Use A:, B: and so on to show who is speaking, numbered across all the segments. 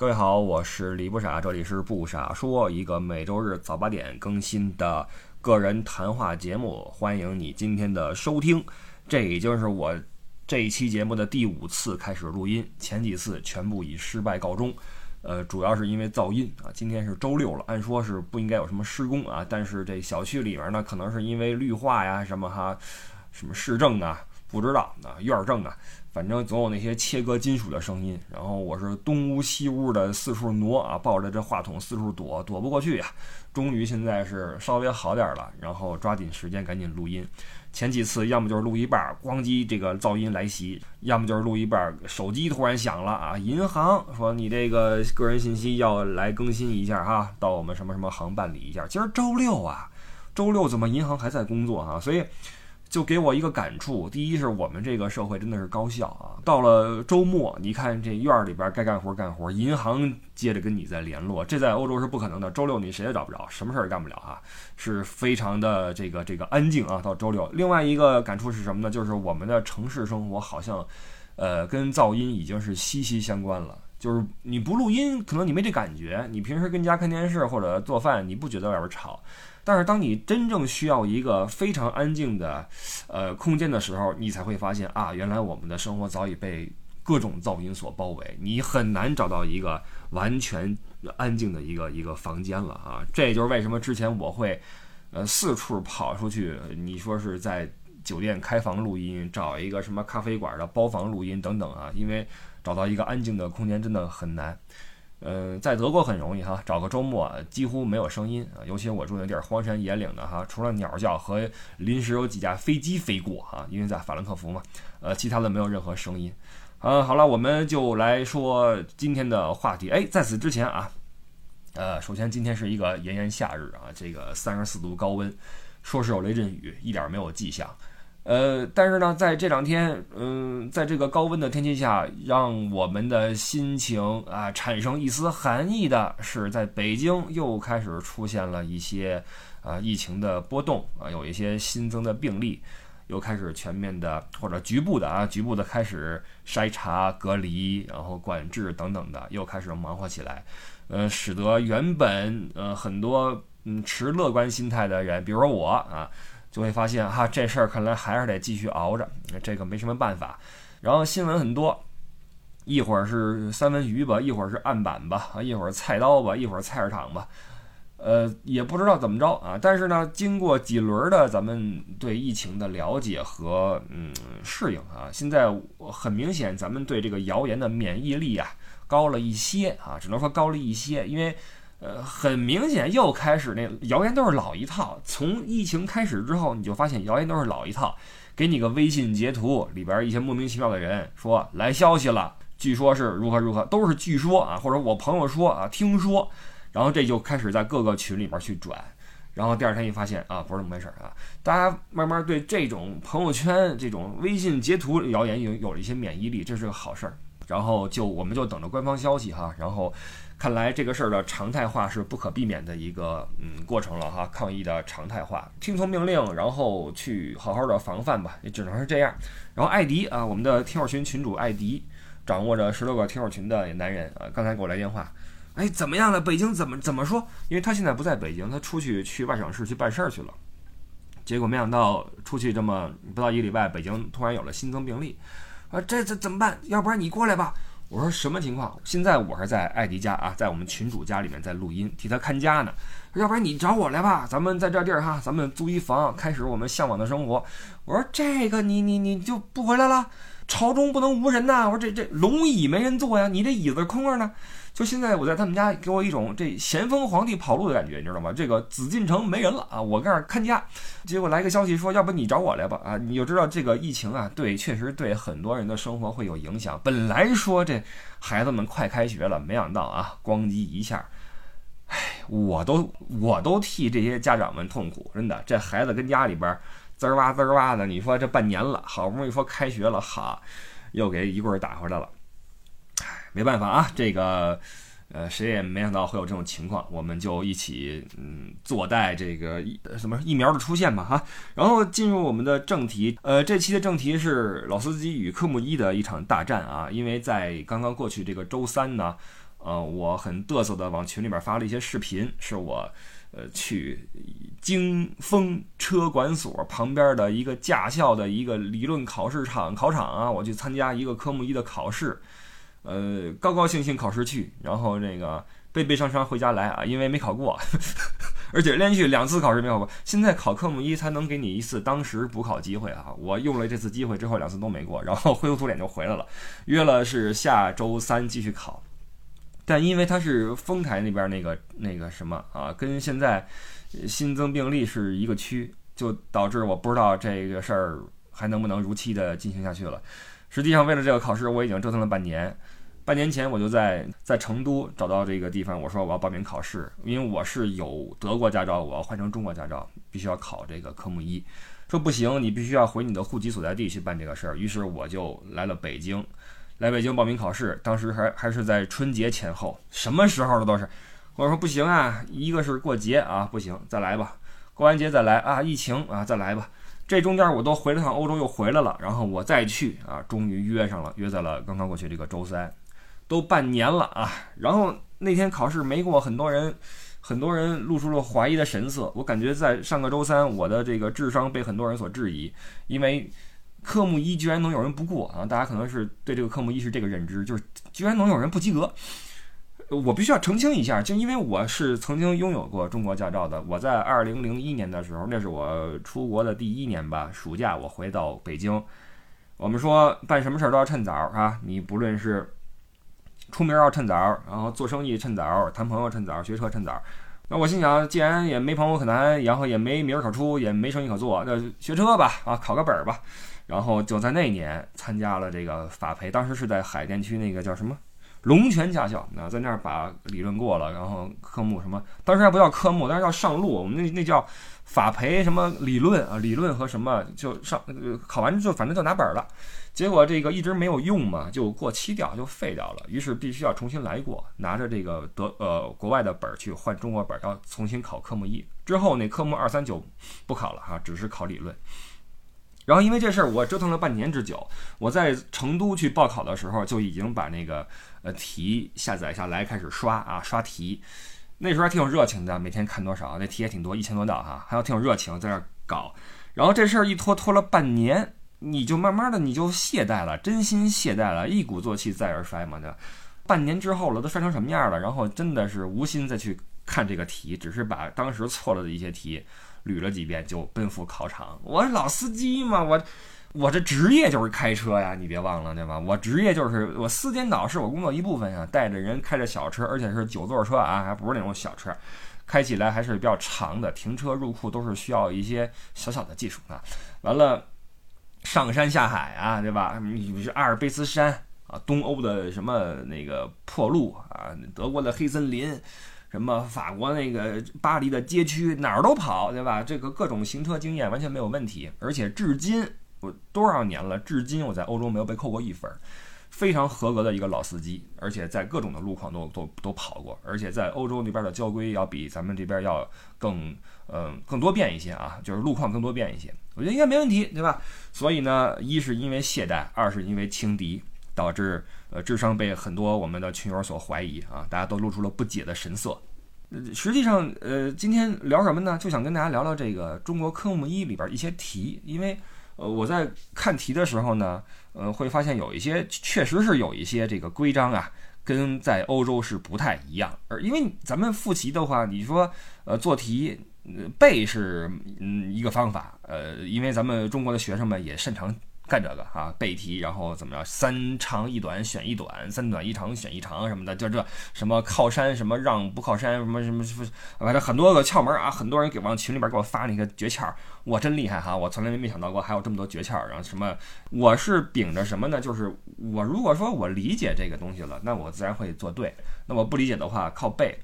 A: 各位好，我是李不傻，这里是不傻说，一个每周日早八点更新的个人谈话节目，欢迎你今天的收听。这已经是我这一期节目的第五次开始录音，前几次全部以失败告终。呃，主要是因为噪音啊。今天是周六了，按说是不应该有什么施工啊，但是这小区里面呢，可能是因为绿化呀什么哈，什么市政啊，不知道啊，院儿政啊。反正总有那些切割金属的声音，然后我是东屋西屋的四处挪啊，抱着这话筒四处躲，躲不过去呀。终于现在是稍微好点了，然后抓紧时间赶紧录音。前几次要么就是录一半，咣叽这个噪音来袭；要么就是录一半，手机突然响了啊，银行说你这个个人信息要来更新一下哈，到我们什么什么行办理一下。今儿周六啊，周六怎么银行还在工作哈？所以。就给我一个感触，第一是我们这个社会真的是高效啊。到了周末，你看这院儿里边该干活干活，银行接着跟你在联络，这在欧洲是不可能的。周六你谁也找不着，什么事儿也干不了啊，是非常的这个这个安静啊。到周六，另外一个感触是什么呢？就是我们的城市生活好像，呃，跟噪音已经是息息相关了。就是你不录音，可能你没这感觉。你平时跟家看电视或者做饭，你不觉得外边吵。但是当你真正需要一个非常安静的，呃，空间的时候，你才会发现啊，原来我们的生活早已被各种噪音所包围，你很难找到一个完全安静的一个一个房间了啊。这也就是为什么之前我会，呃，四处跑出去。你说是在酒店开房录音，找一个什么咖啡馆的包房录音等等啊，因为。找到一个安静的空间真的很难，嗯，在德国很容易哈，找个周末几乎没有声音啊，尤其我住那地儿荒山野岭的哈，除了鸟叫和临时有几架飞机飞过哈，因为在法兰克福嘛，呃，其他的没有任何声音。嗯，好了，我们就来说今天的话题。哎，在此之前啊，呃，首先今天是一个炎炎夏日啊，这个三十四度高温，说是有雷阵雨，一点没有迹象。呃，但是呢，在这两天，嗯，在这个高温的天气下，让我们的心情啊产生一丝寒意的是，在北京又开始出现了一些啊疫情的波动啊，有一些新增的病例，又开始全面的或者局部的啊局部的开始筛查、隔离，然后管制等等的，又开始忙活起来，呃，使得原本呃很多嗯持乐观心态的人，比如说我啊。就会发现哈，这事儿看来还是得继续熬着，这个没什么办法。然后新闻很多，一会儿是三文鱼吧，一会儿是案板吧，啊，一会儿菜刀吧，一会儿菜市场吧，呃，也不知道怎么着啊。但是呢，经过几轮的咱们对疫情的了解和嗯适应啊，现在很明显，咱们对这个谣言的免疫力啊高了一些啊，只能说高了一些，因为。呃，很明显又开始那谣言都是老一套。从疫情开始之后，你就发现谣言都是老一套，给你个微信截图，里边一些莫名其妙的人说来消息了，据说是如何如何，都是据说啊，或者我朋友说啊，听说，然后这就开始在各个群里边去转，然后第二天一发现啊，不是那么回事啊，大家慢慢对这种朋友圈这种微信截图谣言有有了一些免疫力，这是个好事儿。然后就我们就等着官方消息哈，然后。看来这个事儿的常态化是不可避免的一个嗯过程了哈，抗疫的常态化，听从命令，然后去好好的防范吧，也只能是这样。然后艾迪啊，我们的听友群群主艾迪，掌握着十六个听友群的男人啊，刚才给我来电话，哎，怎么样了？北京怎么怎么说？因为他现在不在北京，他出去去外省市去办事儿去了。结果没想到出去这么不到一个礼拜，北京突然有了新增病例，啊，这这怎么办？要不然你过来吧。我说什么情况？现在我是在艾迪家啊，在我们群主家里面在录音，替他看家呢。要不然你找我来吧，咱们在这地儿哈，咱们租一房，开始我们向往的生活。我说这个你你你就不回来了？朝中不能无人呐！我说这这龙椅没人坐呀，你这椅子空着呢。就现在我在他们家，给我一种这咸丰皇帝跑路的感觉，你知道吗？这个紫禁城没人了啊，我在这儿看家。结果来个消息说，要不你找我来吧啊！你就知道这个疫情啊，对，确实对很多人的生活会有影响。本来说这孩子们快开学了，没想到啊，咣叽一下，唉，我都我都替这些家长们痛苦，真的，这孩子跟家里边滋儿哇滋儿哇的，你说这半年了，好不容易说开学了，哈，又给一棍儿打回来了。没办法啊，这个，呃，谁也没想到会有这种情况，我们就一起，嗯，坐待这个疫什么疫苗的出现吧，哈。然后进入我们的正题，呃，这期的正题是老司机与科目一的一场大战啊，因为在刚刚过去这个周三呢，呃，我很嘚瑟的往群里边发了一些视频，是我呃去京风车管所旁边的一个驾校的一个理论考试场考场啊，我去参加一个科目一的考试，呃，高高兴兴考试去，然后那个。悲悲伤伤回家来啊，因为没考过，而且连续两次考试没考过。现在考科目一才能给你一次当时补考机会啊！我用了这次机会之后，两次都没过，然后灰头土脸就回来了。约了是下周三继续考，但因为它是丰台那边那个那个什么啊，跟现在新增病例是一个区，就导致我不知道这个事儿还能不能如期的进行下去了。实际上，为了这个考试，我已经折腾了半年。半年前我就在在成都找到这个地方，我说我要报名考试，因为我是有德国驾照，我要换成中国驾照，必须要考这个科目一。说不行，你必须要回你的户籍所在地去办这个事儿。于是我就来了北京，来北京报名考试。当时还还是在春节前后，什么时候的都是。我说不行啊，一个是过节啊，不行，再来吧。过完节再来啊，疫情啊，再来吧。这中间我都回了趟欧洲，又回来了，然后我再去啊，终于约上了，约在了刚刚过去这个周三。都半年了啊，然后那天考试没过，很多人，很多人露出了怀疑的神色。我感觉在上个周三，我的这个智商被很多人所质疑，因为科目一居然能有人不过啊！大家可能是对这个科目一是这个认知，就是居然能有人不及格。我必须要澄清一下，就因为我是曾经拥有过中国驾照的。我在二零零一年的时候，那是我出国的第一年吧，暑假我回到北京。我们说办什么事儿都要趁早啊，你不论是。出名要趁早，然后做生意趁早，谈朋友趁早，学车趁早。那我心想，既然也没朋友可谈，然后也没名儿可出，也没生意可做，那学车吧，啊，考个本儿吧。然后就在那年参加了这个法培，当时是在海淀区那个叫什么龙泉驾校，那在那儿把理论过了，然后科目什么，当时还不叫科目，当时叫上路，我们那那叫法培什么理论啊，理论和什么就上考完就反正就拿本了。结果这个一直没有用嘛，就过期掉，就废掉了。于是必须要重新来过，拿着这个德呃国外的本儿去换中国本儿，要重新考科目一。之后那科目二三九不考了哈，只是考理论。然后因为这事儿，我折腾了半年之久。我在成都去报考的时候，就已经把那个呃题下载下来，开始刷啊刷题。那时候还挺有热情的，每天看多少，那题也挺多，一千多道哈，还要挺有热情在那搞。然后这事儿一拖拖了半年。你就慢慢的你就懈怠了，真心懈怠了，一鼓作气再而衰嘛对吧。半年之后了，都衰成什么样了？然后真的是无心再去看这个题，只是把当时错了的一些题捋了几遍，就奔赴考场。我老司机嘛，我我这职业就是开车呀，你别忘了对吧？我职业就是我司监导是我工作一部分呀，带着人开着小车，而且是九座车啊，还不是那种小车，开起来还是比较长的，停车入库都是需要一些小小的技术啊。完了。上山下海啊，对吧？你是阿尔卑斯山啊，东欧的什么那个破路啊，德国的黑森林，什么法国那个巴黎的街区，哪儿都跑，对吧？这个各种行车经验完全没有问题，而且至今我多少年了，至今我在欧洲没有被扣过一分，非常合格的一个老司机，而且在各种的路况都都都跑过，而且在欧洲那边的交规要比咱们这边要更嗯更多变一些啊，就是路况更多变一些。我觉得应该没问题，对吧？所以呢，一是因为懈怠，二是因为轻敌，导致呃智商被很多我们的群友所怀疑啊，大家都露出了不解的神色。实际上，呃，今天聊什么呢？就想跟大家聊聊这个中国科目一里边一些题，因为呃我在看题的时候呢，呃会发现有一些确实是有一些这个规章啊，跟在欧洲是不太一样。而因为咱们复习的话，你说呃做题。背是嗯一个方法，呃，因为咱们中国的学生们也擅长干这个啊，背题，然后怎么着，三长一短选一短，三短一长选一长什么的，就这什么靠山什么让不靠山什么什么什么，反正很多个窍门啊，很多人给往群里边给我发那个诀窍，我真厉害哈，我从来没想到过还有这么多诀窍，然后什么，我是秉着什么呢？就是我如果说我理解这个东西了，那我自然会做对，那我不理解的话靠背。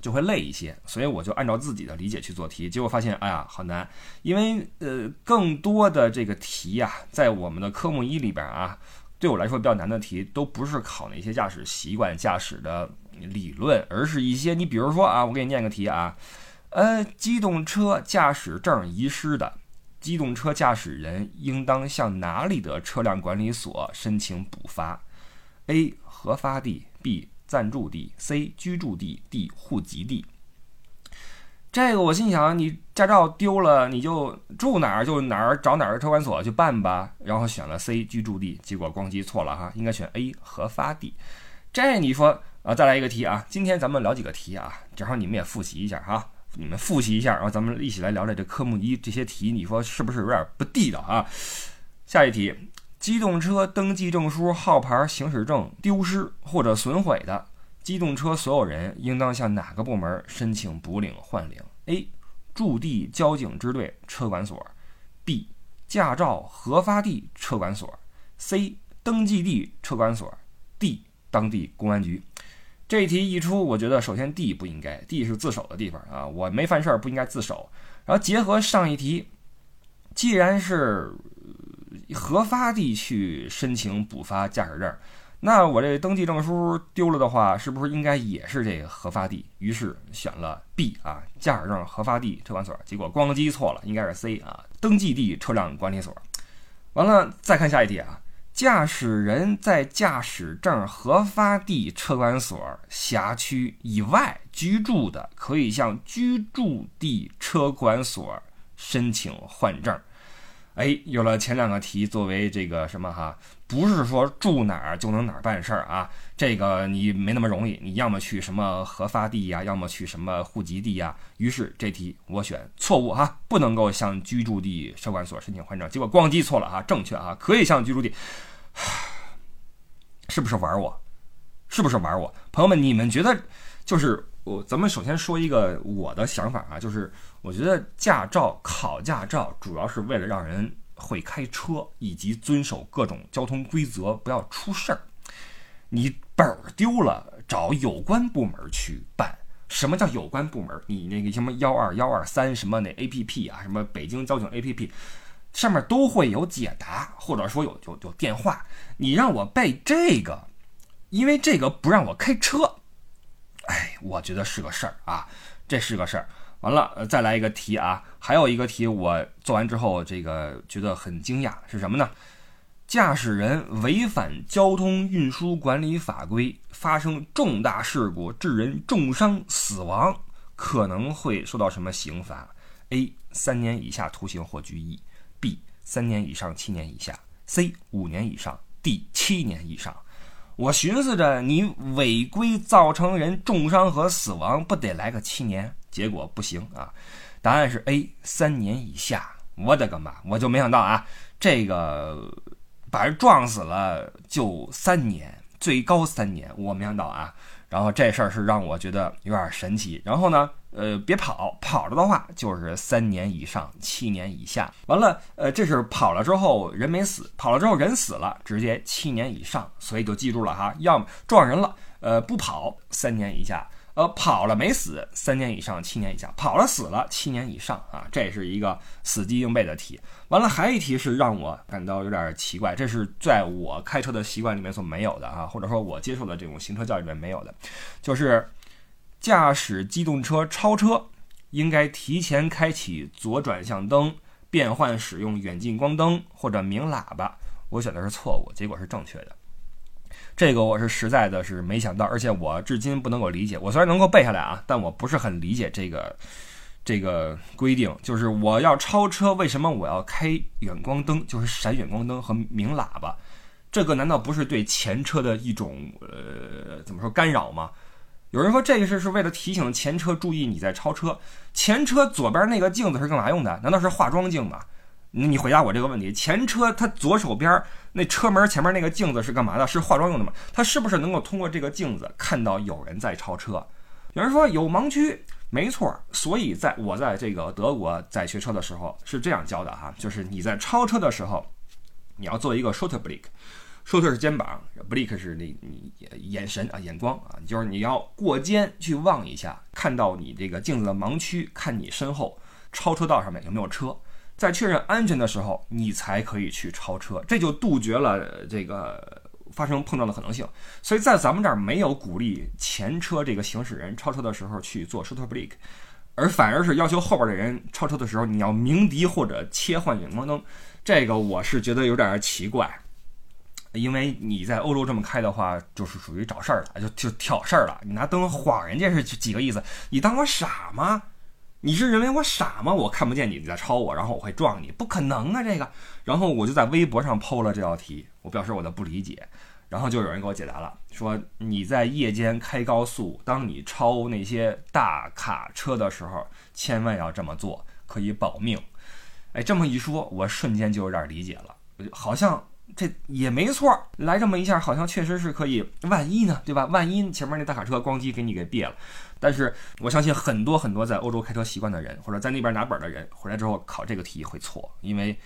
A: 就会累一些，所以我就按照自己的理解去做题，结果发现，哎呀，好难，因为呃，更多的这个题呀，在我们的科目一里边啊，对我来说比较难的题，都不是考那些驾驶习惯、驾驶的理论，而是一些你比如说啊，我给你念个题啊，呃，机动车驾驶证遗失的，机动车驾驶人应当向哪里的车辆管理所申请补发？A. 核发地，B. 暂住地；C 居住地；D 户籍地。这个我心想，你驾照丢了，你就住哪儿就哪儿找哪儿的车管所去办吧。然后选了 C 居住地，结果咣叽错了哈，应该选 A 核发地。这你说啊，再来一个题啊，今天咱们聊几个题啊，正好你们也复习一下哈，你们复习一下，然后咱们一起来聊聊这科目一这些题，你说是不是有点不地道啊？下一题，机动车登记证书、号牌、行驶证丢失或者损毁的。机动车所有人应当向哪个部门申请补领换领？A. 驻地交警支队车管所；B. 驾照核发地车管所；C. 登记地车管所；D. 当地公安局。这一题一出，我觉得首先 D 不应该，D 是自首的地方啊，我没犯事儿不应该自首。然后结合上一题，既然是核发地去申请补发驾驶证。那我这登记证书丢了的话，是不是应该也是这个核发地？于是选了 B 啊，驾驶证核发地车管所。结果咣叽错了，应该是 C 啊，登记地车辆管理所。完了，再看下一题啊，驾驶人在驾驶证核发地车管所辖区以外居住的，可以向居住地车管所申请换证。哎，有了前两个题作为这个什么哈，不是说住哪儿就能哪儿办事儿啊，这个你没那么容易，你要么去什么核发地呀，要么去什么户籍地呀。于是这题我选错误哈，不能够向居住地车管所申请换证。结果咣叽错了哈，正确啊，可以向居住地，是不是玩我？是不是玩我？朋友们，你们觉得就是我？咱们首先说一个我的想法啊，就是。我觉得驾照考驾照主要是为了让人会开车，以及遵守各种交通规则，不要出事儿。你本儿丢了，找有关部门去办。什么叫有关部门？你那个什么幺二幺二三什么那 A P P 啊，什么北京交警 A P P，上面都会有解答，或者说有有有电话。你让我背这个，因为这个不让我开车。哎，我觉得是个事儿啊，这是个事儿。完了，呃，再来一个题啊！还有一个题，我做完之后，这个觉得很惊讶，是什么呢？驾驶人违反交通运输管理法规，发生重大事故，致人重伤死亡，可能会受到什么刑罚？A. 三年以下徒刑或拘役；B. 三年以上七年以下；C. 五年以上；D. 七年以上。我寻思着，你违规造成人重伤和死亡，不得来个七年？结果不行啊，答案是 A，三年以下。我的个妈！我就没想到啊，这个把人撞死了就三年，最高三年。我没想到啊，然后这事儿是让我觉得有点神奇。然后呢，呃，别跑，跑了的话就是三年以上，七年以下。完了，呃，这是跑了之后人没死，跑了之后人死了，直接七年以上。所以就记住了哈，要么撞人了，呃，不跑，三年以下。呃，跑了没死，三年以上，七年以下；跑了死了，七年以上啊！这是一个死记硬背的题。完了，还一题是让我感到有点奇怪，这是在我开车的习惯里面所没有的啊，或者说我接受的这种行车教育里面没有的，就是驾驶机动车超车应该提前开启左转向灯，变换使用远近光灯或者鸣喇叭。我选的是错误，结果是正确的。这个我是实在的是没想到，而且我至今不能够理解。我虽然能够背下来啊，但我不是很理解这个这个规定。就是我要超车，为什么我要开远光灯，就是闪远光灯和鸣喇叭？这个难道不是对前车的一种呃怎么说干扰吗？有人说这个是是为了提醒前车注意你在超车。前车左边那个镜子是干嘛用的？难道是化妆镜吗？你回答我这个问题：前车它左手边那车门前面那个镜子是干嘛的？是化妆用的吗？它是不是能够通过这个镜子看到有人在超车？有人说有盲区，没错。所以在我在这个德国在学车的时候是这样教的哈，就是你在超车的时候，你要做一个 shoulder blick，shoulder 是肩膀，blick 是你你眼神啊眼光啊，就是你要过肩去望一下，看到你这个镜子的盲区，看你身后超车道上面有没有车。在确认安全的时候，你才可以去超车，这就杜绝了这个发生碰撞的可能性。所以在咱们这儿没有鼓励前车这个行驶人超车的时候去做 shoulder brake，而反而是要求后边的人超车的时候你要鸣笛或者切换远光灯。这个我是觉得有点奇怪。因为你在欧洲这么开的话，就是属于找事儿了，就就挑事儿了。你拿灯晃人家是几个意思？你当我傻吗？你是认为我傻吗？我看不见你你在超我，然后我会撞你？不可能啊，这个。然后我就在微博上 PO 了这道题，我表示我的不理解。然后就有人给我解答了，说你在夜间开高速，当你超那些大卡车的时候，千万要这么做，可以保命。哎，这么一说，我瞬间就有点理解了，好像这也没错。来这么一下，好像确实是可以。万一呢，对吧？万一前面那大卡车咣叽给你给别了。但是我相信很多很多在欧洲开车习惯的人，或者在那边拿本的人，回来之后考这个题会错，因为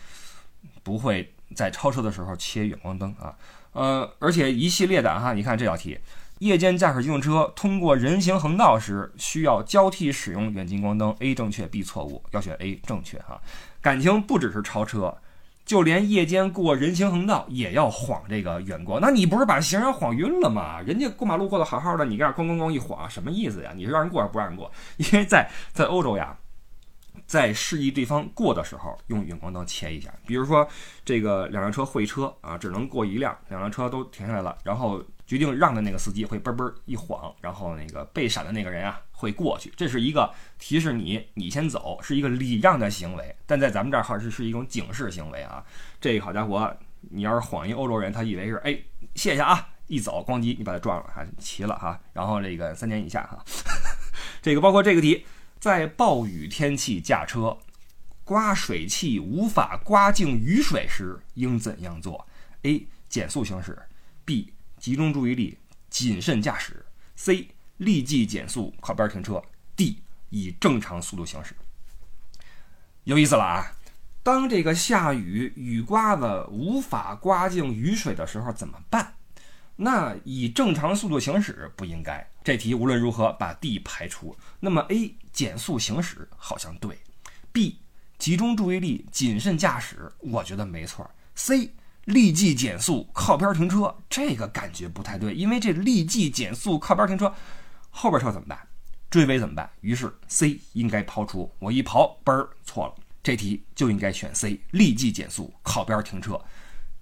A: 不会在超车的时候切远光灯啊。呃，而且一系列的哈，你看这道题，夜间驾驶机动车通过人行横道时需要交替使用远近光灯，A 正确，B 错误，要选 A 正确哈。感情不只是超车，就连夜间过人行横道也要晃这个远光，那你不是把行人晃晕了吗？人家过马路过得好好的，你这样咣咣咣一晃，什么意思呀？你是让人过还是不让人过？因为在在欧洲呀。在示意对方过的时候，用远光灯切一下。比如说，这个两辆车会车啊，只能过一辆，两辆车都停下来了，然后决定让的那个司机会嘣嘣一晃，然后那个被闪的那个人啊会过去。这是一个提示你你先走，是一个礼让的行为。但在咱们这儿哈是是一种警示行为啊。这个好家伙，你要是晃一欧洲人，他以为是哎谢谢啊，一走咣叽你把他撞了，还齐了哈。然后这个三年以下哈，这个包括这个题。在暴雨天气驾车，刮水器无法刮净雨水时，应怎样做？A. 减速行驶；B. 集中注意力，谨慎驾驶；C. 立即减速靠边停车；D. 以正常速度行驶。有意思了啊！当这个下雨，雨刮子无法刮净雨水的时候，怎么办？那以正常速度行驶不应该。这题无论如何把 D 排除。那么 A 减速行驶好像对，B 集中注意力谨慎驾驶，我觉得没错。C 立即减速靠边停车，这个感觉不太对，因为这立即减速靠边停车，后边车怎么办？追尾怎么办？于是 C 应该抛出。我一刨，嘣儿错了。这题就应该选 C 立即减速靠边停车。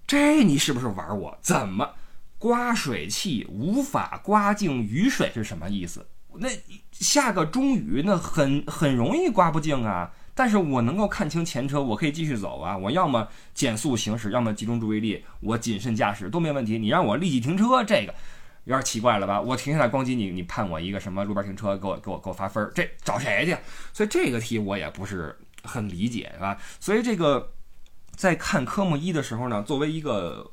A: 这你是不是玩我？怎么？刮水器无法刮净雨水是什么意思？那下个中雨，那很很容易刮不净啊。但是我能够看清前车，我可以继续走啊。我要么减速行驶，要么集中注意力，我谨慎驾驶都没问题。你让我立即停车，这个有点奇怪了吧？我停下来咣叽，你你判我一个什么路边停车，给我给我给我发分儿，这找谁去？所以这个题我也不是很理解，是吧？所以这个在看科目一的时候呢，作为一个。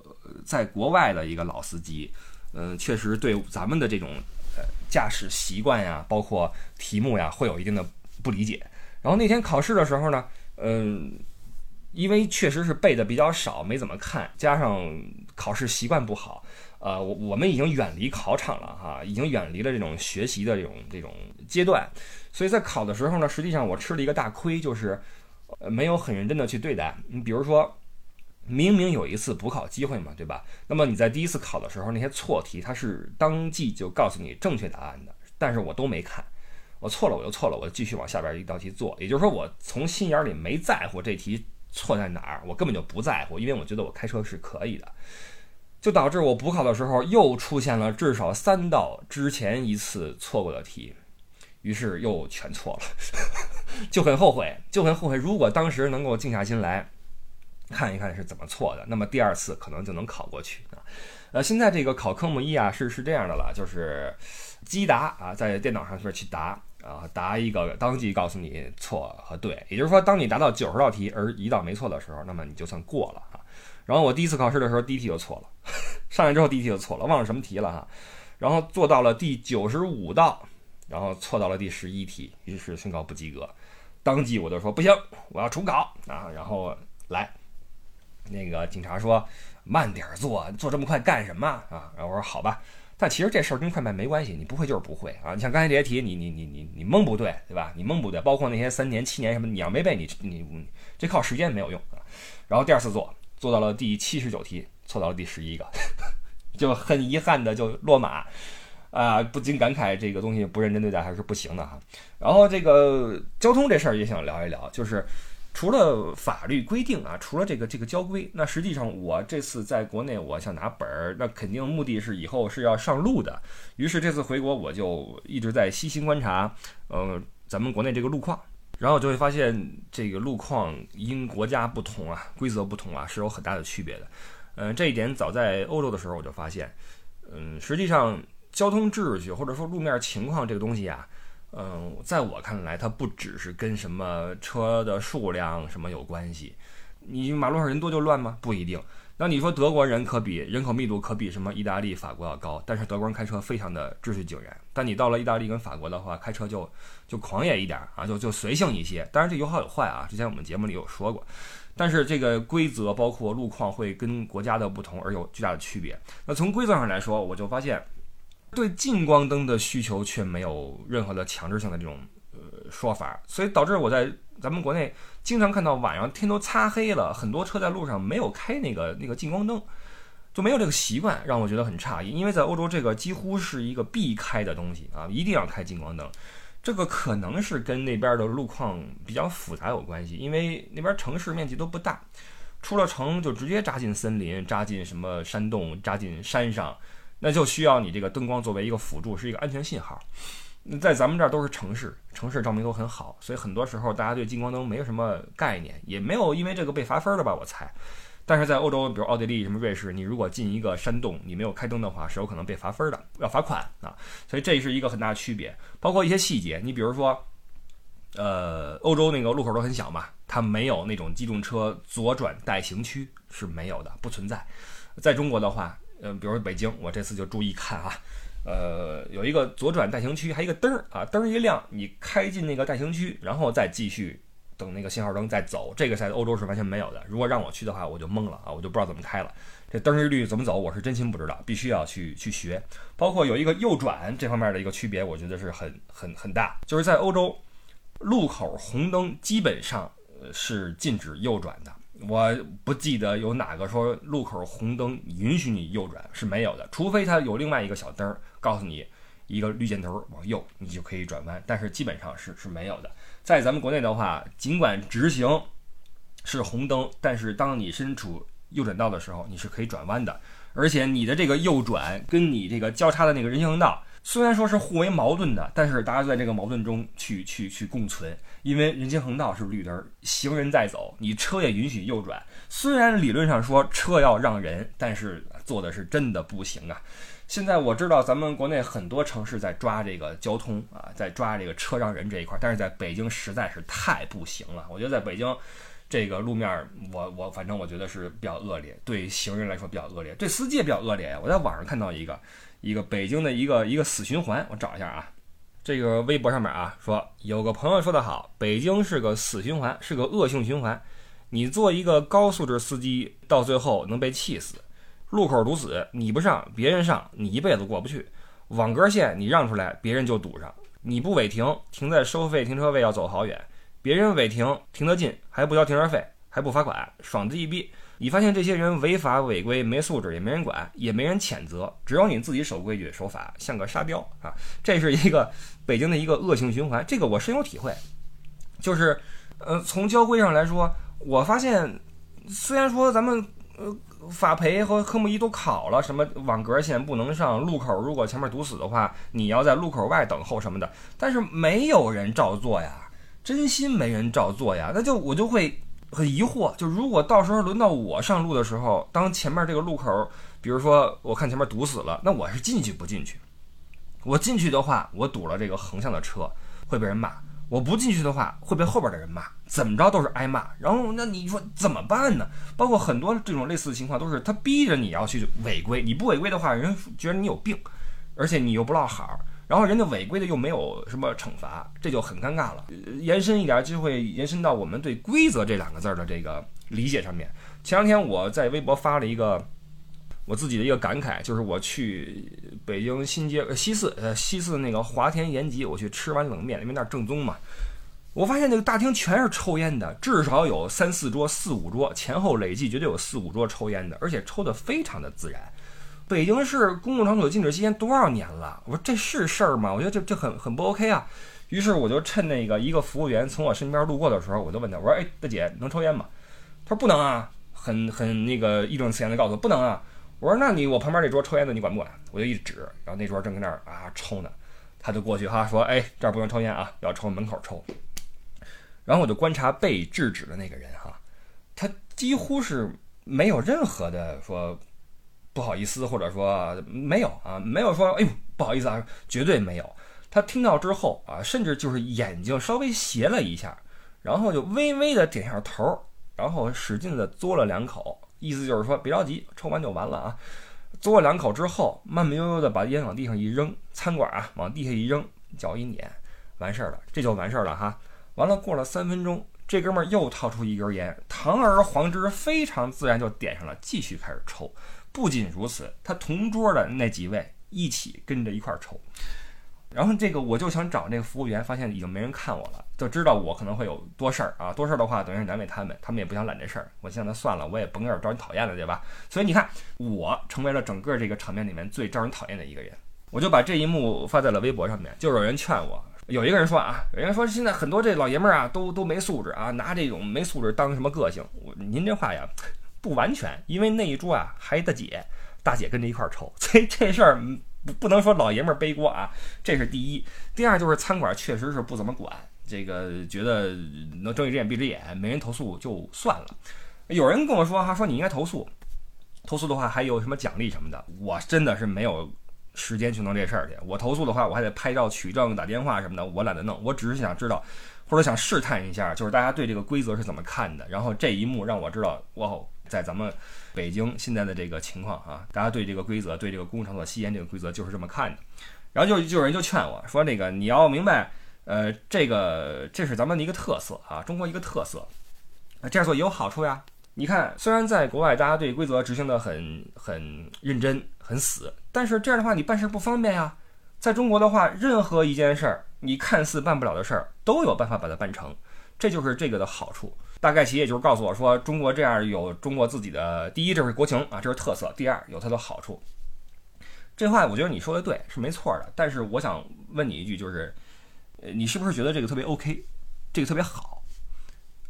A: 在国外的一个老司机，嗯，确实对咱们的这种呃驾驶习惯呀，包括题目呀，会有一定的不理解。然后那天考试的时候呢，嗯，因为确实是背的比较少，没怎么看，加上考试习惯不好，呃，我我们已经远离考场了哈，已经远离了这种学习的这种这种阶段，所以在考的时候呢，实际上我吃了一个大亏，就是呃没有很认真的去对待。你比如说。明明有一次补考机会嘛，对吧？那么你在第一次考的时候，那些错题它是当即就告诉你正确答案的，但是我都没看，我错了我就错了，我继续往下边一道题做。也就是说，我从心眼里没在乎这题错在哪儿，我根本就不在乎，因为我觉得我开车是可以的，就导致我补考的时候又出现了至少三道之前一次错过的题，于是又全错了，就很后悔，就很后悔。如果当时能够静下心来。看一看是怎么错的，那么第二次可能就能考过去啊。呃，现在这个考科目一啊，是是这样的了，就是机答啊，在电脑上边去答啊，答一个当即告诉你错和对。也就是说，当你答到九十道题而一道没错的时候，那么你就算过了。然后我第一次考试的时候，第一题就错了，上来之后第一题就错了，忘了什么题了哈。然后做到了第九十五道，然后错到了第十一题，于是宣告不及格。当即我就说不行，我要重考啊，然后来。那个警察说：“慢点做，做这么快干什么啊？”然后我说：“好吧。”但其实这事儿跟快慢没关系，你不会就是不会啊。你像刚才这些题，你你你你你蒙不对，对吧？你蒙不对，包括那些三年、七年什么，你要没背，你你这靠时间没有用啊。然后第二次做，做到了第七十九题，错到了第十一个，就很遗憾的就落马啊！不禁感慨这个东西不认真对待还是不行的哈。然后这个交通这事儿也想聊一聊，就是。除了法律规定啊，除了这个这个交规，那实际上我这次在国内我想拿本儿，那肯定目的是以后是要上路的。于是这次回国我就一直在细心观察，呃，咱们国内这个路况，然后就会发现这个路况因国家不同啊，规则不同啊，是有很大的区别的。嗯，这一点早在欧洲的时候我就发现，嗯，实际上交通秩序或者说路面情况这个东西啊。嗯，在我看来，它不只是跟什么车的数量什么有关系。你马路上人多就乱吗？不一定。那你说德国人可比人口密度可比什么意大利、法国要高，但是德国人开车非常的秩序井然。但你到了意大利跟法国的话，开车就就狂野一点啊，就就随性一些。当然这有好有坏啊，之前我们节目里有说过。但是这个规则包括路况会跟国家的不同而有巨大的区别。那从规则上来说，我就发现。对近光灯的需求却没有任何的强制性的这种说法，所以导致我在咱们国内经常看到晚上天都擦黑了，很多车在路上没有开那个那个近光灯，就没有这个习惯，让我觉得很诧异。因为在欧洲这个几乎是一个必开的东西啊，一定要开近光灯。这个可能是跟那边的路况比较复杂有关系，因为那边城市面积都不大，出了城就直接扎进森林，扎进什么山洞，扎进山上。那就需要你这个灯光作为一个辅助，是一个安全信号。在咱们这儿都是城市，城市照明都很好，所以很多时候大家对近光灯没有什么概念，也没有因为这个被罚分儿的吧？我猜。但是在欧洲，比如奥地利、什么瑞士，你如果进一个山洞，你没有开灯的话，是有可能被罚分儿的，要罚款啊。所以这是一个很大的区别。包括一些细节，你比如说，呃，欧洲那个路口都很小嘛，它没有那种机动车左转带行区是没有的，不存在。在中国的话。嗯，比如北京，我这次就注意看啊，呃，有一个左转待行区，还有一个灯儿啊，灯儿一亮，你开进那个待行区，然后再继续等那个信号灯再走，这个在欧洲是完全没有的。如果让我去的话，我就懵了啊，我就不知道怎么开了。这灯一绿怎么走，我是真心不知道，必须要去去学。包括有一个右转这方面的一个区别，我觉得是很很很大，就是在欧洲，路口红灯基本上是禁止右转的。我不记得有哪个说路口红灯允许你右转是没有的，除非它有另外一个小灯儿告诉你一个绿箭头往右，你就可以转弯。但是基本上是是没有的。在咱们国内的话，尽管直行是红灯，但是当你身处右转道的时候，你是可以转弯的。而且你的这个右转跟你这个交叉的那个人行横道。虽然说是互为矛盾的，但是大家在这个矛盾中去去去共存。因为人行横道是绿灯，行人在走，你车也允许右转。虽然理论上说车要让人，但是做的是真的不行啊。现在我知道咱们国内很多城市在抓这个交通啊，在抓这个车让人这一块，但是在北京实在是太不行了。我觉得在北京这个路面，我我反正我觉得是比较恶劣，对行人来说比较恶劣，对司机也比较恶劣。我在网上看到一个。一个北京的一个一个死循环，我找一下啊，这个微博上面啊说有个朋友说的好，北京是个死循环，是个恶性循环。你做一个高素质司机，到最后能被气死。路口堵死，你不上，别人上，你一辈子过不去。网格线你让出来，别人就堵上。你不违停，停在收费停车位要走好远。别人违停停得近，还不交停车费，还不罚款，爽字一逼。你发现这些人违法违规没素质，也没人管，也没人谴责，只有你自己守规矩守法，像个沙雕啊！这是一个北京的一个恶性循环，这个我深有体会。就是，呃，从交规上来说，我发现虽然说咱们呃法培和科目一都考了，什么网格线不能上，路口如果前面堵死的话，你要在路口外等候什么的，但是没有人照做呀，真心没人照做呀，那就我就会。很疑惑，就如果到时候轮到我上路的时候，当前面这个路口，比如说我看前面堵死了，那我是进去不进去？我进去的话，我堵了这个横向的车，会被人骂；我不进去的话，会被后边的人骂。怎么着都是挨骂。然后那你说怎么办呢？包括很多这种类似的情况，都是他逼着你要去违规，你不违规的话，人觉得你有病，而且你又不落好。然后人家违规的又没有什么惩罚，这就很尴尬了。延伸一点就会延伸到我们对“规则”这两个字儿的这个理解上面。前两天我在微博发了一个我自己的一个感慨，就是我去北京新街西四呃西四那个华田延吉，我去吃碗冷面，因为那儿正宗嘛。我发现那个大厅全是抽烟的，至少有三四桌、四五桌，前后累计绝对有四五桌抽烟的，而且抽的非常的自然。北京市公共场所禁止吸烟多少年了？我说这是事儿吗？我觉得这这很很不 OK 啊！于是我就趁那个一个服务员从我身边路过的时候，我就问他，我说：“哎，大姐，能抽烟吗？”他说：“不能啊。”很很那个义正辞严的告诉我：“不能啊。”我说：“那你我旁边这桌抽烟的你管不管？”我就一指，然后那桌正跟那儿啊抽呢，他就过去哈说：“哎，这儿不能抽烟啊，要抽门口抽。”然后我就观察被制止的那个人哈，他几乎是没有任何的说。不好意思，或者说没有啊，没有说哎呦不好意思啊，绝对没有。他听到之后啊，甚至就是眼睛稍微斜了一下，然后就微微的点下头，然后使劲的嘬了两口，意思就是说别着急，抽完就完了啊。嘬了两口之后，慢慢悠悠的把烟往地上一扔，餐馆啊往地下一扔，脚一碾，完事儿了，这就完事儿了哈。完了，过了三分钟，这哥们儿又掏出一根烟，堂而皇之，非常自然就点上了，继续开始抽。不仅如此，他同桌的那几位一起跟着一块儿抽，然后这个我就想找那个服务员，发现已经没人看我了，就知道我可能会有多事儿啊，多事儿的话等于是难为他们，他们也不想揽这事儿。我想那算了，我也甭这儿招人讨厌了，对吧？所以你看，我成为了整个这个场面里面最招人讨厌的一个人。我就把这一幕发在了微博上面，就有人劝我，有一个人说啊，有人说现在很多这老爷们儿啊都都没素质啊，拿这种没素质当什么个性？我您这话呀。不完全，因为那一桌啊还大姐，大姐跟着一块儿抽，所以这事儿不不能说老爷们儿背锅啊，这是第一。第二就是餐馆确实是不怎么管，这个觉得能睁一只眼闭一只眼，没人投诉就算了。有人跟我说哈，说你应该投诉，投诉的话还有什么奖励什么的，我真的是没有时间去弄这事儿去。我投诉的话，我还得拍照取证、打电话什么的，我懒得弄。我只是想知道，或者想试探一下，就是大家对这个规则是怎么看的。然后这一幕让我知道，哇。在咱们北京现在的这个情况啊，大家对这个规则，对这个公共场所吸烟这个规则就是这么看的。然后就就有人就劝我说：“那个你要明白，呃，这个这是咱们的一个特色啊，中国一个特色。这样做也有好处呀。你看，虽然在国外大家对规则执行的很很认真、很死，但是这样的话你办事不方便呀。在中国的话，任何一件事儿，你看似办不了的事儿，都有办法把它办成，这就是这个的好处。”大概其也就是告诉我说，中国这样有中国自己的第一，这是国情啊，这是特色；第二，有它的好处。这话我觉得你说的对，是没错的。但是我想问你一句，就是，呃，你是不是觉得这个特别 OK，这个特别好？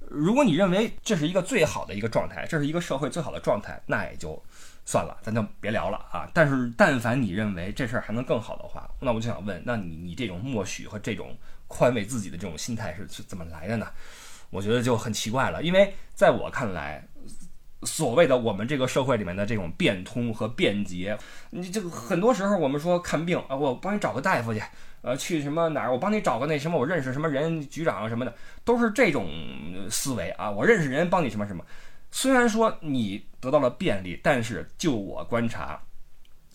A: 如果你认为这是一个最好的一个状态，这是一个社会最好的状态，那也就算了，咱就别聊了啊。但是但凡你认为这事儿还能更好的话，那我就想问，那你你这种默许和这种宽慰自己的这种心态是是怎么来的呢？我觉得就很奇怪了，因为在我看来，所谓的我们这个社会里面的这种变通和便捷，你这个很多时候我们说看病啊，我帮你找个大夫去，呃，去什么哪儿，我帮你找个那什么，我认识什么人，局长什么的，都是这种思维啊。我认识人帮你什么什么，虽然说你得到了便利，但是就我观察，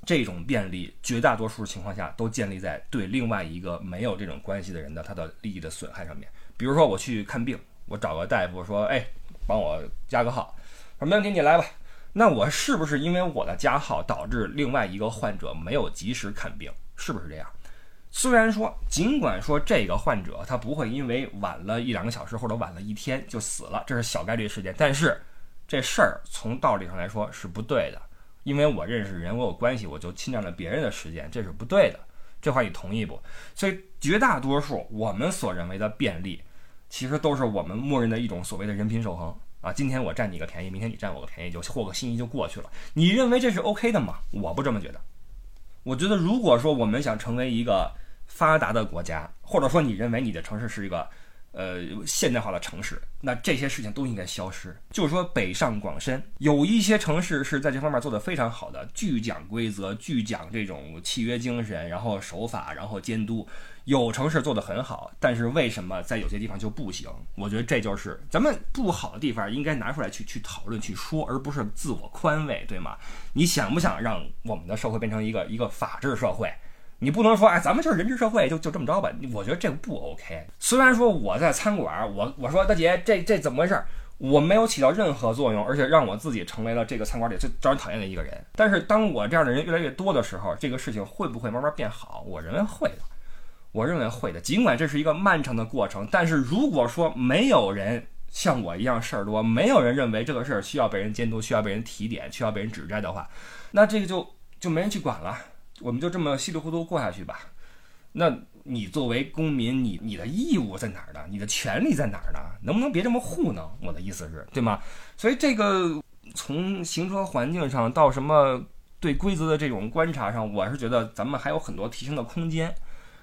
A: 这种便利绝大多数情况下都建立在对另外一个没有这种关系的人的他的利益的损害上面。比如说我去看病。我找个大夫说：“哎，帮我加个号。”说：“没问题，你来吧。”那我是不是因为我的加号导致另外一个患者没有及时看病？是不是这样？虽然说，尽管说这个患者他不会因为晚了一两个小时或者晚了一天就死了，这是小概率事件，但是这事儿从道理上来说是不对的。因为我认识人，我有关系，我就侵占了别人的时间，这是不对的。这话你同意不？所以绝大多数我们所认为的便利。其实都是我们默认的一种所谓的人品守恒啊！今天我占你个便宜，明天你占我个便宜，就获个心仪就过去了。你认为这是 OK 的吗？我不这么觉得。我觉得，如果说我们想成为一个发达的国家，或者说你认为你的城市是一个。呃，现代化的城市，那这些事情都应该消失。就是说，北上广深有一些城市是在这方面做得非常好的，巨讲规则，巨讲这种契约精神，然后守法，然后监督。有城市做得很好，但是为什么在有些地方就不行？我觉得这就是咱们不好的地方，应该拿出来去去讨论、去说，而不是自我宽慰，对吗？你想不想让我们的社会变成一个一个法治社会？你不能说哎，咱们就是人治社会，就就这么着吧？我觉得这不 OK。虽然说我在餐馆，我我说大姐，这这怎么回事？我没有起到任何作用，而且让我自己成为了这个餐馆里最招人讨厌的一个人。但是当我这样的人越来越多的时候，这个事情会不会慢慢变好？我认为会的，我认为会的。尽管这是一个漫长的过程，但是如果说没有人像我一样事儿多，没有人认为这个事儿需要被人监督、需要被人提点、需要被人指摘的话，那这个就就没人去管了。我们就这么稀里糊涂过下去吧，那你作为公民，你你的义务在哪儿呢？你的权利在哪儿呢？能不能别这么糊弄？我的意思是，对吗？所以这个从行车环境上到什么对规则的这种观察上，我是觉得咱们还有很多提升的空间。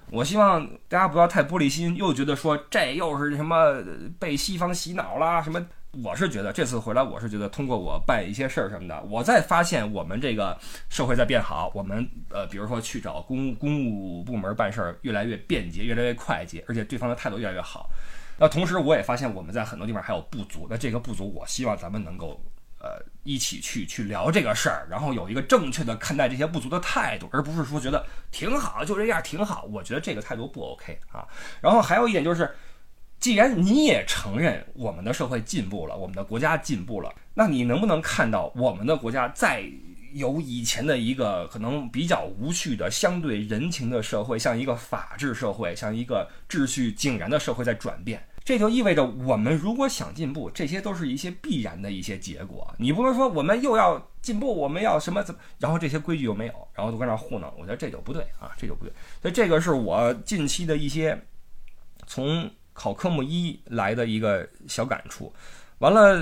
A: 我希望大家不要太玻璃心，又觉得说这又是什么被西方洗脑啦什么。我是觉得这次回来，我是觉得通过我办一些事儿什么的，我在发现我们这个社会在变好。我们呃，比如说去找公公务部门办事儿，越来越便捷，越来越快捷，而且对方的态度越来越好。那同时，我也发现我们在很多地方还有不足。那这个不足，我希望咱们能够呃一起去去聊这个事儿，然后有一个正确的看待这些不足的态度，而不是说觉得挺好就这样挺好。我觉得这个态度不 OK 啊。然后还有一点就是。既然你也承认我们的社会进步了，我们的国家进步了，那你能不能看到我们的国家在由以前的一个可能比较无序的相对人情的社会，向一个法治社会，向一个秩序井然的社会在转变？这就意味着我们如果想进步，这些都是一些必然的一些结果。你不能说我们又要进步，我们要什么怎么，然后这些规矩又没有，然后都搁那糊弄，我觉得这就不对啊，这就不对。所以这个是我近期的一些从。考科目一来的一个小感触，完了，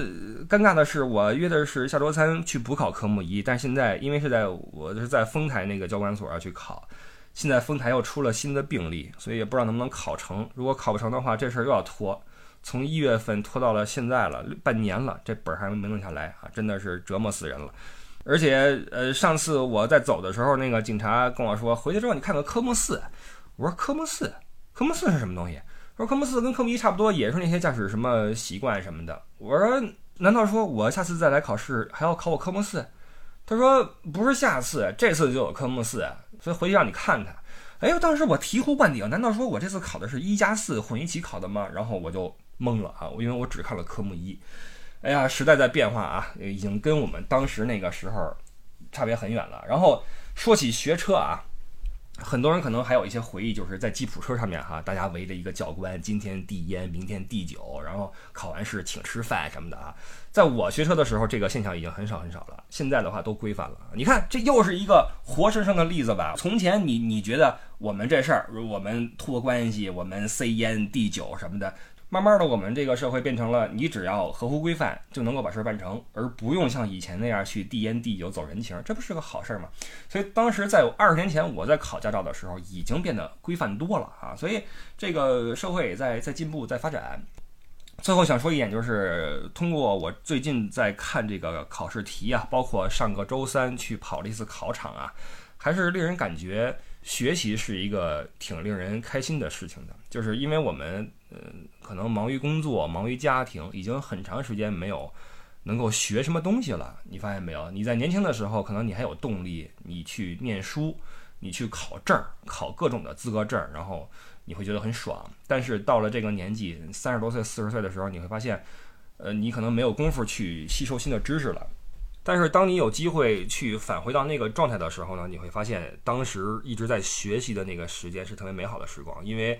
A: 尴尬的是我约的是下周三去补考科目一，但现在因为是在我是在丰台那个教管所要去考，现在丰台又出了新的病例，所以也不知道能不能考成。如果考不成的话，这事儿又要拖，从一月份拖到了现在了，半年了，这本还没弄下来啊，真的是折磨死人了。而且，呃，上次我在走的时候，那个警察跟我说，回去之后你看看科目四，我说科目四，科目四是什么东西？说科目四跟科目一差不多，也是那些驾驶什么习惯什么的。我说，难道说我下次再来考试还要考我科目四？他说不是下次，这次就有科目四，所以回去让你看看。哎呦，当时我醍醐灌顶，难道说我这次考的是一加四混一起考的吗？然后我就懵了啊，因为我只看了科目一。哎呀，时代在变化啊，已经跟我们当时那个时候差别很远了。然后说起学车啊。很多人可能还有一些回忆，就是在吉普车上面哈，大家围着一个教官，今天递烟，明天递酒，然后考完试请吃饭什么的啊。在我学车的时候，这个现象已经很少很少了。现在的话都规范了。你看，这又是一个活生生的例子吧？从前你你觉得我们这事儿，我们托关系，我们塞烟递酒什么的。慢慢的，我们这个社会变成了，你只要合乎规范，就能够把事儿办成，而不用像以前那样去递烟递酒走人情，这不是个好事儿吗？所以当时在二十年前我在考驾照的时候，已经变得规范多了啊！所以这个社会也在在进步，在发展。最后想说一点，就是通过我最近在看这个考试题啊，包括上个周三去跑了一次考场啊，还是令人感觉学习是一个挺令人开心的事情的，就是因为我们。嗯，可能忙于工作，忙于家庭，已经很长时间没有能够学什么东西了。你发现没有？你在年轻的时候，可能你还有动力，你去念书，你去考证，考各种的资格证，然后你会觉得很爽。但是到了这个年纪，三十多岁、四十岁的时候，你会发现，呃，你可能没有功夫去吸收新的知识了。但是当你有机会去返回到那个状态的时候呢，你会发现，当时一直在学习的那个时间是特别美好的时光，因为。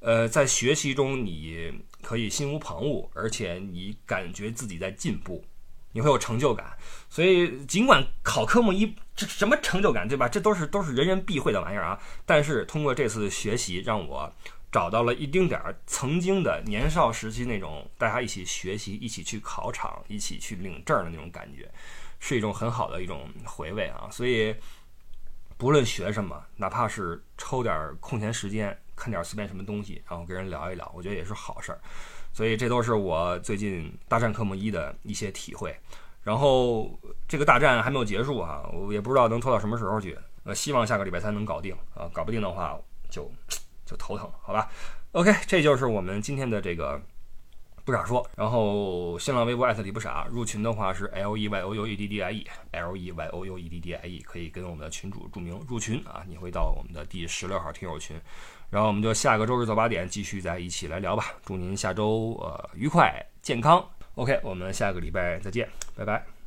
A: 呃，在学习中你可以心无旁骛，而且你感觉自己在进步，你会有成就感。所以尽管考科目一这什么成就感，对吧？这都是都是人人必会的玩意儿啊。但是通过这次学习，让我找到了一丁点儿曾经的年少时期那种大家一起学习、一起去考场、一起去领证的那种感觉，是一种很好的一种回味啊。所以不论学什么，哪怕是抽点空闲时间。看点随便什么东西，然后跟人聊一聊，我觉得也是好事儿。所以这都是我最近大战科目一的一些体会。然后这个大战还没有结束啊，我也不知道能拖到什么时候去。呃，希望下个礼拜三能搞定啊，搞不定的话就就头疼，好吧？OK，这就是我们今天的这个。不傻说，然后新浪微博艾特李不傻，入群的话是 L E Y O U E D D I E，L E Y O U E D D I E，可以跟我们的群主注明入群啊，你会到我们的第十六号听友群，然后我们就下个周日早八点继续再一起来聊吧，祝您下周呃愉快健康，OK，我们下个礼拜再见，拜拜。